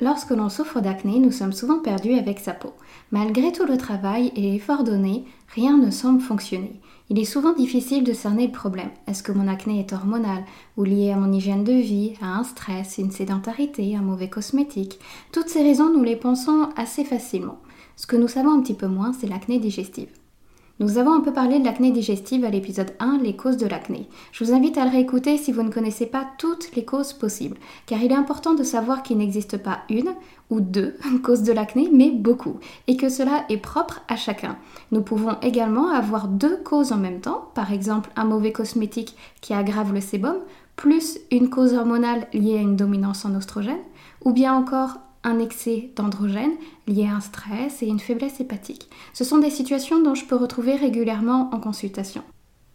Lorsque l'on souffre d'acné, nous sommes souvent perdus avec sa peau. Malgré tout le travail et l'effort donné, rien ne semble fonctionner. Il est souvent difficile de cerner le problème. Est-ce que mon acné est hormonal ou lié à mon hygiène de vie, à un stress, une sédentarité, un mauvais cosmétique? Toutes ces raisons, nous les pensons assez facilement. Ce que nous savons un petit peu moins, c'est l'acné digestive. Nous avons un peu parlé de l'acné digestive à l'épisode 1, les causes de l'acné. Je vous invite à le réécouter si vous ne connaissez pas toutes les causes possibles, car il est important de savoir qu'il n'existe pas une ou deux causes de l'acné, mais beaucoup, et que cela est propre à chacun. Nous pouvons également avoir deux causes en même temps, par exemple un mauvais cosmétique qui aggrave le sébum, plus une cause hormonale liée à une dominance en oestrogène, ou bien encore un excès d'androgène lié à un stress et une faiblesse hépatique. Ce sont des situations dont je peux retrouver régulièrement en consultation.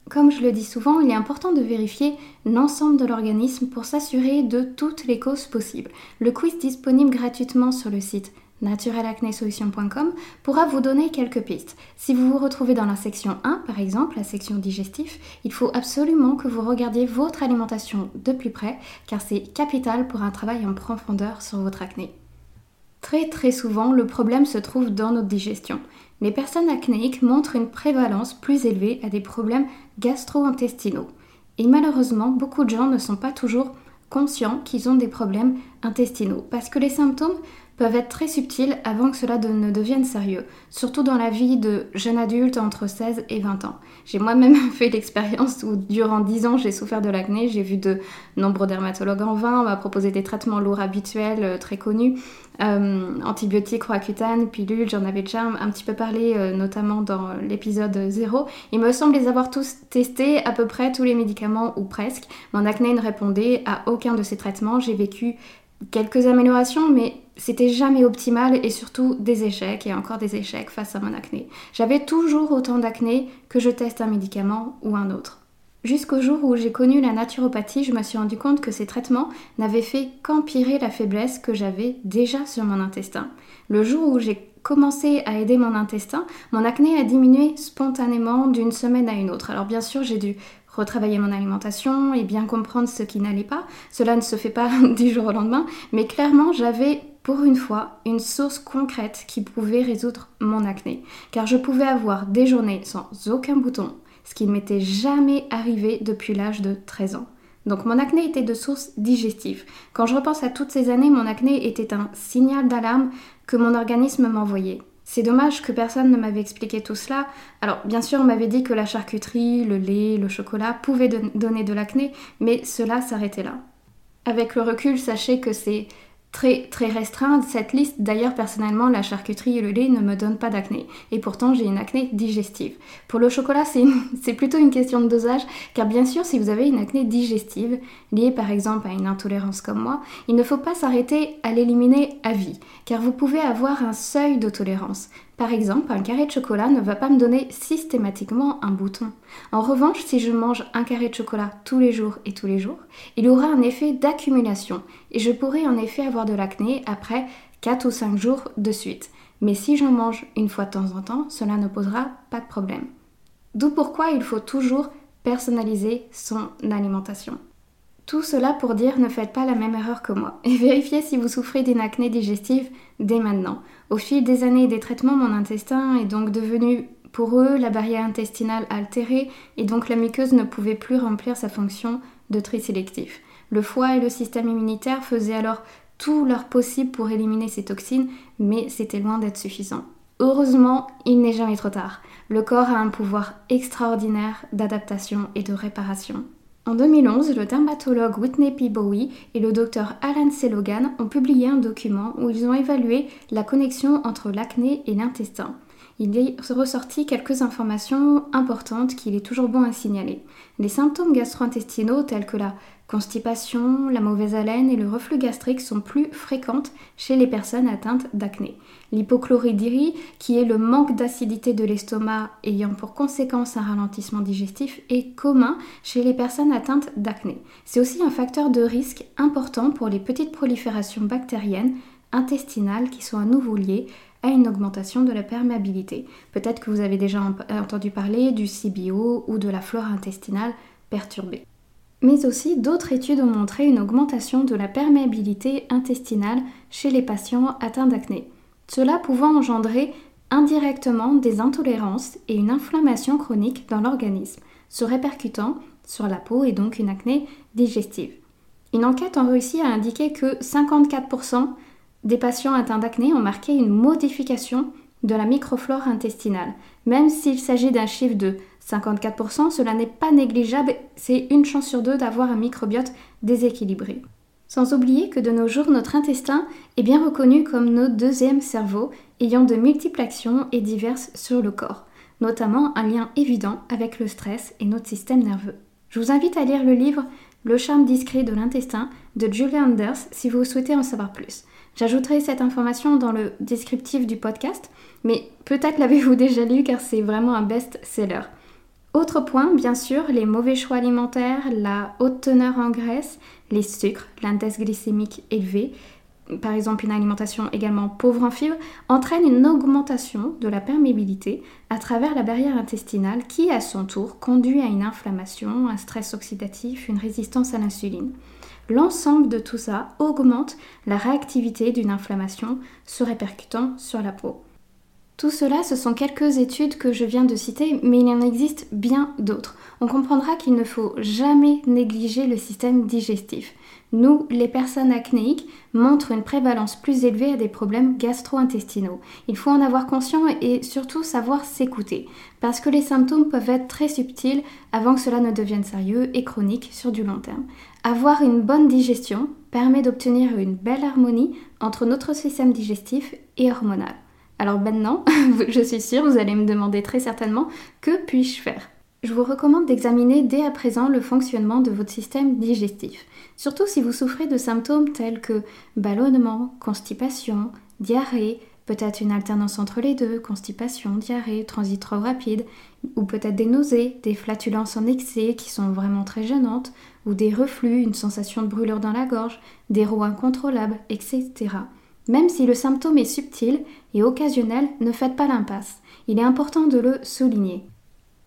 Comme je le dis souvent, il est important de vérifier l'ensemble de l'organisme pour s'assurer de toutes les causes possibles. Le quiz disponible gratuitement sur le site naturelacnesolution.com pourra vous donner quelques pistes. Si vous vous retrouvez dans la section 1, par exemple, la section digestif, il faut absolument que vous regardiez votre alimentation de plus près car c'est capital pour un travail en profondeur sur votre acné. Très très souvent, le problème se trouve dans notre digestion. Les personnes acnéiques montrent une prévalence plus élevée à des problèmes gastro-intestinaux. Et malheureusement, beaucoup de gens ne sont pas toujours conscients qu'ils ont des problèmes intestinaux parce que les symptômes peuvent être très subtils avant que cela ne devienne sérieux, surtout dans la vie de jeunes adultes entre 16 et 20 ans. J'ai moi-même fait l'expérience où durant 10 ans j'ai souffert de l'acné, j'ai vu de nombreux dermatologues en vain, on m'a proposé des traitements lourds habituels euh, très connus, euh, antibiotiques, roaccutane, pilules, j'en avais déjà un, petit peu parlé euh, notamment dans l'épisode 0. Il me semble les avoir tous testés, à peu près tous les médicaments ou presque. Mon acné ne répondait à aucun de ces traitements, j'ai vécu quelques améliorations, mais c'était jamais optimal et surtout des échecs et encore des échecs face à mon acné. J'avais toujours autant d'acné que je teste un médicament ou un autre. Jusqu'au jour où j'ai connu la naturopathie, je me suis rendu compte que ces traitements n'avaient fait qu'empirer la faiblesse que j'avais déjà sur mon intestin. Le jour où j'ai commencé à aider mon intestin, mon acné a diminué spontanément d'une semaine à une autre. Alors bien sûr, j'ai dû retravailler mon alimentation et bien comprendre ce qui n'allait pas. Cela ne se fait pas du jour au lendemain, mais clairement j'avais pour une fois une source concrète qui pouvait résoudre mon acné. Car je pouvais avoir des journées sans aucun bouton, ce qui ne m'était jamais arrivé depuis l'âge de 13 ans. Donc mon acné était de source digestive. Quand je repense à toutes ces années, mon acné était un signal d'alarme que mon organisme m'envoyait. C'est dommage que personne ne m'avait expliqué tout cela. Alors, bien sûr, on m'avait dit que la charcuterie, le lait, le chocolat pouvaient donner de l'acné, mais cela s'arrêtait là. Avec le recul, sachez que c'est très très restreint cette liste. D'ailleurs, personnellement, la charcuterie et le lait ne me donnent pas d'acné. Et pourtant, j'ai une acné digestive. Pour le chocolat, c'est plutôt une question de dosage, car bien sûr, si vous avez une acné digestive, liée par exemple à une intolérance comme moi, il ne faut pas s'arrêter à l'éliminer à vie, car vous pouvez avoir un seuil de tolérance. Par exemple, un carré de chocolat ne va pas me donner systématiquement un bouton. En revanche, si je mange un carré de chocolat tous les jours et tous les jours, il aura un effet d'accumulation et je pourrai en effet avoir de l'acné après 4 ou 5 jours de suite. Mais si j'en mange une fois de temps en temps, cela ne posera pas de problème. D'où pourquoi il faut toujours personnaliser son alimentation. Tout cela pour dire ne faites pas la même erreur que moi et vérifiez si vous souffrez d'une acné digestive dès maintenant. Au fil des années et des traitements, mon intestin est donc devenu pour eux la barrière intestinale altérée et donc la muqueuse ne pouvait plus remplir sa fonction de tri sélectif. Le foie et le système immunitaire faisaient alors tout leur possible pour éliminer ces toxines, mais c'était loin d'être suffisant. Heureusement, il n'est jamais trop tard. Le corps a un pouvoir extraordinaire d'adaptation et de réparation. En 2011, le dermatologue Whitney P. Bowie et le docteur Alan Selogan ont publié un document où ils ont évalué la connexion entre l'acné et l'intestin. il est ressorti quelques informations importantes qu'il est toujours bon à signaler. Les symptômes gastro-intestinaux tels que la constipation, la mauvaise haleine et le reflux gastrique sont plus fréquentes chez les personnes atteintes d'acné. L'hypochloridrie, qui est le manque d'acidité de l'estomac ayant pour conséquence un ralentissement digestif, est commun chez les personnes atteintes d'acné. C'est aussi un facteur de risque important pour les petites proliférations bactériennes intestinales qui sont à nouveau liées à une augmentation de la perméabilité. Peut-être que vous avez déjà entendu parler du CBO ou de la flore intestinale perturbée mais aussi d'autres études ont montré une augmentation de la perméabilité intestinale chez les patients atteints d'acné. Cela pouvant engendrer indirectement des intolérances et une inflammation chronique dans l'organisme, se répercutant sur la peau et donc une acné digestive. Une enquête en Russie a indiqué que 54% des patients atteints d'acné ont marqué une modification de la microflore intestinale. Même s'il s'agit d'un chiffre de 54%, cela n'est pas négligeable, c'est une chance sur deux d'avoir un microbiote déséquilibré. Sans oublier que de nos jours, notre intestin est bien reconnu comme notre deuxième cerveau, ayant de multiples actions et diverses sur le corps, notamment un lien évident avec le stress et notre système nerveux. Je vous invite à lire le livre Le charme discret de l'intestin de Julia Anders si vous souhaitez en savoir plus. J'ajouterai cette information dans le descriptif du podcast, mais peut-être l'avez-vous déjà lu car c'est vraiment un best-seller. Autre point, bien sûr, les mauvais choix alimentaires, la haute teneur en graisse, les sucres, l'index glycémique élevé, par exemple une alimentation également pauvre en fibres, entraînent une augmentation de la perméabilité à travers la barrière intestinale qui, à son tour, conduit à une inflammation, un stress oxydatif, une résistance à l'insuline. L'ensemble de tout ça augmente la réactivité d'une inflammation se répercutant sur la peau. Tout cela, ce sont quelques études que je viens de citer, mais il en existe bien d'autres. On comprendra qu'il ne faut jamais négliger le système digestif. Nous, les personnes acnéiques, montrent une prévalence plus élevée à des problèmes gastro-intestinaux. Il faut en avoir conscience et surtout savoir s'écouter, parce que les symptômes peuvent être très subtils avant que cela ne devienne sérieux et chronique sur du long terme. Avoir une bonne digestion permet d'obtenir une belle harmonie entre notre système digestif et hormonal. Alors maintenant, je suis sûre, vous allez me demander très certainement que puis-je faire? Je vous recommande d'examiner dès à présent le fonctionnement de votre système digestif, surtout si vous souffrez de symptômes tels que ballonnement, constipation, diarrhée, peut-être une alternance entre les deux, constipation, diarrhée, transit trop rapide, ou peut-être des nausées, des flatulences en excès qui sont vraiment très gênantes, ou des reflux, une sensation de brûlure dans la gorge, des rots incontrôlables, etc. Même si le symptôme est subtil et occasionnel, ne faites pas l'impasse. Il est important de le souligner.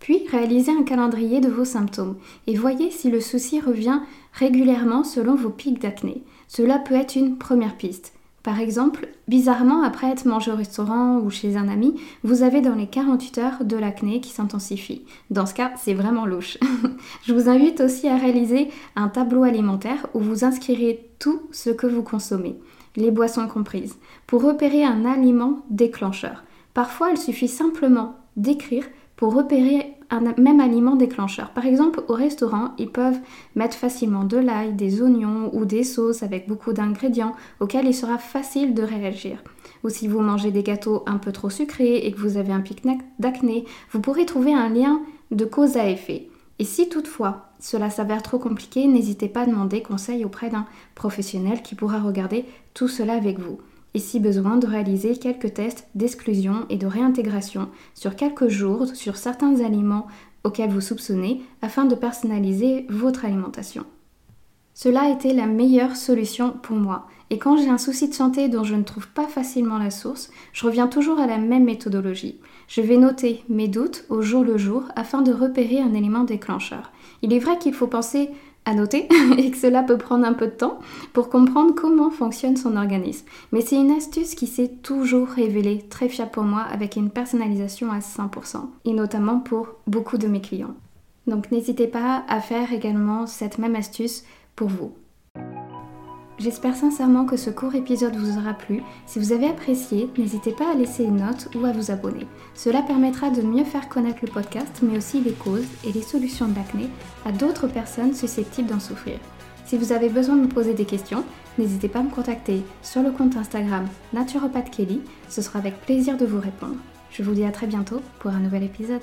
Puis réalisez un calendrier de vos symptômes et voyez si le souci revient régulièrement selon vos pics d'acné. Cela peut être une première piste. Par exemple, bizarrement, après être mangé au restaurant ou chez un ami, vous avez dans les 48 heures de l'acné qui s'intensifie. Dans ce cas, c'est vraiment louche. Je vous invite aussi à réaliser un tableau alimentaire où vous inscrirez tout ce que vous consommez les boissons comprises, pour repérer un aliment déclencheur. Parfois, il suffit simplement d'écrire pour repérer un même aliment déclencheur. Par exemple, au restaurant, ils peuvent mettre facilement de l'ail, des oignons ou des sauces avec beaucoup d'ingrédients auxquels il sera facile de réagir. Ou si vous mangez des gâteaux un peu trop sucrés et que vous avez un pic d'acné, vous pourrez trouver un lien de cause à effet. Et si toutefois cela s'avère trop compliqué, n'hésitez pas à demander conseil auprès d'un professionnel qui pourra regarder tout cela avec vous. Et si besoin, de réaliser quelques tests d'exclusion et de réintégration sur quelques jours sur certains aliments auxquels vous soupçonnez afin de personnaliser votre alimentation. Cela a été la meilleure solution pour moi. Et quand j'ai un souci de santé dont je ne trouve pas facilement la source, je reviens toujours à la même méthodologie. Je vais noter mes doutes au jour le jour afin de repérer un élément déclencheur. Il est vrai qu'il faut penser à noter et que cela peut prendre un peu de temps pour comprendre comment fonctionne son organisme. Mais c'est une astuce qui s'est toujours révélée très fiable pour moi avec une personnalisation à 100% et notamment pour beaucoup de mes clients. Donc n'hésitez pas à faire également cette même astuce pour vous. J'espère sincèrement que ce court épisode vous aura plu. Si vous avez apprécié, n'hésitez pas à laisser une note ou à vous abonner. Cela permettra de mieux faire connaître le podcast, mais aussi les causes et les solutions de l'acné à d'autres personnes susceptibles d'en souffrir. Si vous avez besoin de me poser des questions, n'hésitez pas à me contacter sur le compte Instagram Naturopath Kelly, ce sera avec plaisir de vous répondre. Je vous dis à très bientôt pour un nouvel épisode.